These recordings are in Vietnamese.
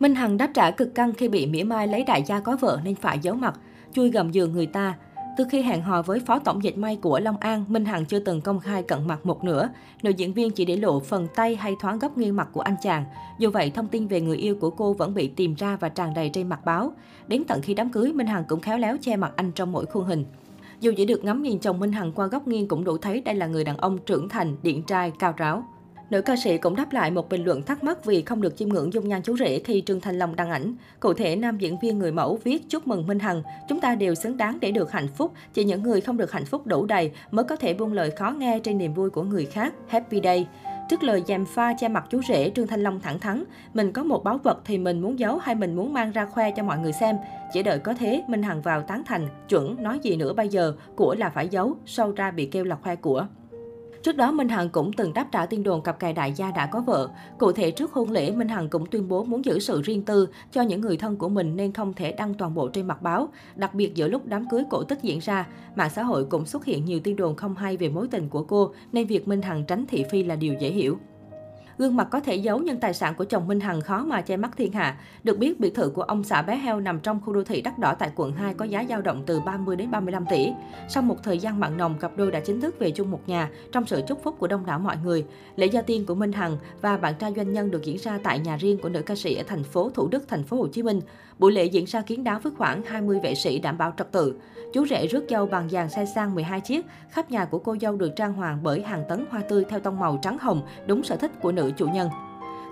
Minh Hằng đáp trả cực căng khi bị mỉa mai lấy đại gia có vợ nên phải giấu mặt, chui gầm giường người ta. Từ khi hẹn hò với phó tổng dệt may của Long An, Minh Hằng chưa từng công khai cận mặt một nữa. Nữ diễn viên chỉ để lộ phần tay hay thoáng góc nghiêng mặt của anh chàng. Dù vậy, thông tin về người yêu của cô vẫn bị tìm ra và tràn đầy trên mặt báo. Đến tận khi đám cưới, Minh Hằng cũng khéo léo che mặt anh trong mỗi khuôn hình. Dù chỉ được ngắm nhìn chồng Minh Hằng qua góc nghiêng cũng đủ thấy đây là người đàn ông trưởng thành, điện trai, cao ráo. Nữ ca sĩ cũng đáp lại một bình luận thắc mắc vì không được chiêm ngưỡng dung nhan chú rể khi Trương Thanh Long đăng ảnh. Cụ thể, nam diễn viên người mẫu viết chúc mừng Minh Hằng, chúng ta đều xứng đáng để được hạnh phúc, chỉ những người không được hạnh phúc đủ đầy mới có thể buông lời khó nghe trên niềm vui của người khác. Happy Day. Trước lời dèm pha che mặt chú rể, Trương Thanh Long thẳng thắn, mình có một báu vật thì mình muốn giấu hay mình muốn mang ra khoe cho mọi người xem. Chỉ đợi có thế, Minh Hằng vào tán thành, chuẩn, nói gì nữa bây giờ, của là phải giấu, sau ra bị kêu là khoe của. Trước đó, Minh Hằng cũng từng đáp trả tin đồn cặp kè đại gia đã có vợ. Cụ thể, trước hôn lễ, Minh Hằng cũng tuyên bố muốn giữ sự riêng tư cho những người thân của mình nên không thể đăng toàn bộ trên mặt báo. Đặc biệt giữa lúc đám cưới cổ tích diễn ra, mạng xã hội cũng xuất hiện nhiều tin đồn không hay về mối tình của cô, nên việc Minh Hằng tránh thị phi là điều dễ hiểu. Gương mặt có thể giấu nhưng tài sản của chồng Minh Hằng khó mà che mắt thiên hạ. Được biết, biệt thự của ông xã bé heo nằm trong khu đô thị đắt đỏ tại quận 2 có giá dao động từ 30 đến 35 tỷ. Sau một thời gian mặn nồng, cặp đôi đã chính thức về chung một nhà trong sự chúc phúc của đông đảo mọi người. Lễ gia tiên của Minh Hằng và bạn trai doanh nhân được diễn ra tại nhà riêng của nữ ca sĩ ở thành phố Thủ Đức, thành phố Hồ Chí Minh. Buổi lễ diễn ra kiến đáo với khoảng 20 vệ sĩ đảm bảo trật tự. Chú rể rước dâu bằng dàn xe sang 12 chiếc. Khắp nhà của cô dâu được trang hoàng bởi hàng tấn hoa tươi theo tông màu trắng hồng, đúng sở thích của nữ chủ nhân.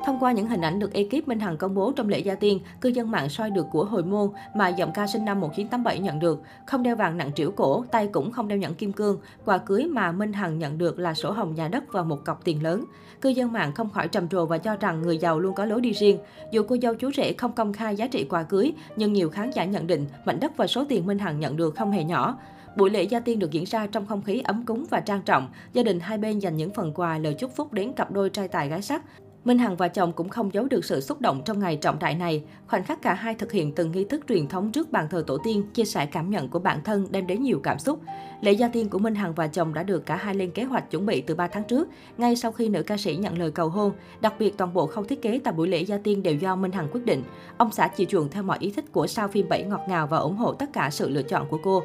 Thông qua những hình ảnh được ekip Minh Hằng công bố trong lễ gia tiên, cư dân mạng soi được của hồi môn mà giọng ca sinh năm 1987 nhận được. Không đeo vàng nặng trĩu cổ, tay cũng không đeo nhẫn kim cương. Quà cưới mà Minh Hằng nhận được là sổ hồng nhà đất và một cọc tiền lớn. Cư dân mạng không khỏi trầm trồ và cho rằng người giàu luôn có lối đi riêng. Dù cô dâu chú rể không công khai giá trị quà cưới, nhưng nhiều khán giả nhận định mảnh đất và số tiền Minh Hằng nhận được không hề nhỏ. Buổi lễ gia tiên được diễn ra trong không khí ấm cúng và trang trọng. Gia đình hai bên dành những phần quà lời chúc phúc đến cặp đôi trai tài gái sắc. Minh Hằng và chồng cũng không giấu được sự xúc động trong ngày trọng đại này. Khoảnh khắc cả hai thực hiện từng nghi thức truyền thống trước bàn thờ tổ tiên, chia sẻ cảm nhận của bản thân đem đến nhiều cảm xúc. Lễ gia tiên của Minh Hằng và chồng đã được cả hai lên kế hoạch chuẩn bị từ 3 tháng trước, ngay sau khi nữ ca sĩ nhận lời cầu hôn. Đặc biệt toàn bộ khâu thiết kế tại buổi lễ gia tiên đều do Minh Hằng quyết định. Ông xã chiều chuộng theo mọi ý thích của sao phim Bảy ngọt ngào và ủng hộ tất cả sự lựa chọn của cô.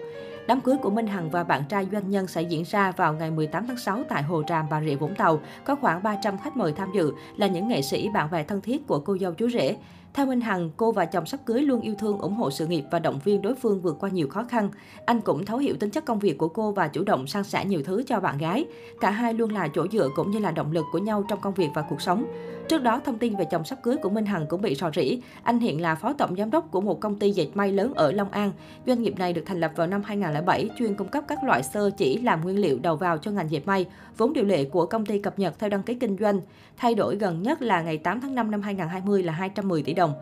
Đám cưới của Minh Hằng và bạn trai doanh nhân sẽ diễn ra vào ngày 18 tháng 6 tại Hồ Tràm, Bà Rịa, Vũng Tàu. Có khoảng 300 khách mời tham dự là những nghệ sĩ, bạn bè thân thiết của cô dâu chú rể. Theo Minh Hằng, cô và chồng sắp cưới luôn yêu thương, ủng hộ sự nghiệp và động viên đối phương vượt qua nhiều khó khăn. Anh cũng thấu hiểu tính chất công việc của cô và chủ động san sẻ nhiều thứ cho bạn gái. Cả hai luôn là chỗ dựa cũng như là động lực của nhau trong công việc và cuộc sống. Trước đó, thông tin về chồng sắp cưới của Minh Hằng cũng bị rò rỉ. Anh hiện là phó tổng giám đốc của một công ty dệt may lớn ở Long An. Doanh nghiệp này được thành lập vào năm 2007, chuyên cung cấp các loại sơ chỉ làm nguyên liệu đầu vào cho ngành dệt may. Vốn điều lệ của công ty cập nhật theo đăng ký kinh doanh. Thay đổi gần nhất là ngày 8 tháng 5 năm 2020 là 210 tỷ đồng.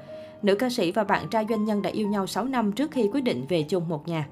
Nữ ca sĩ và bạn trai doanh nhân đã yêu nhau 6 năm trước khi quyết định về chung một nhà.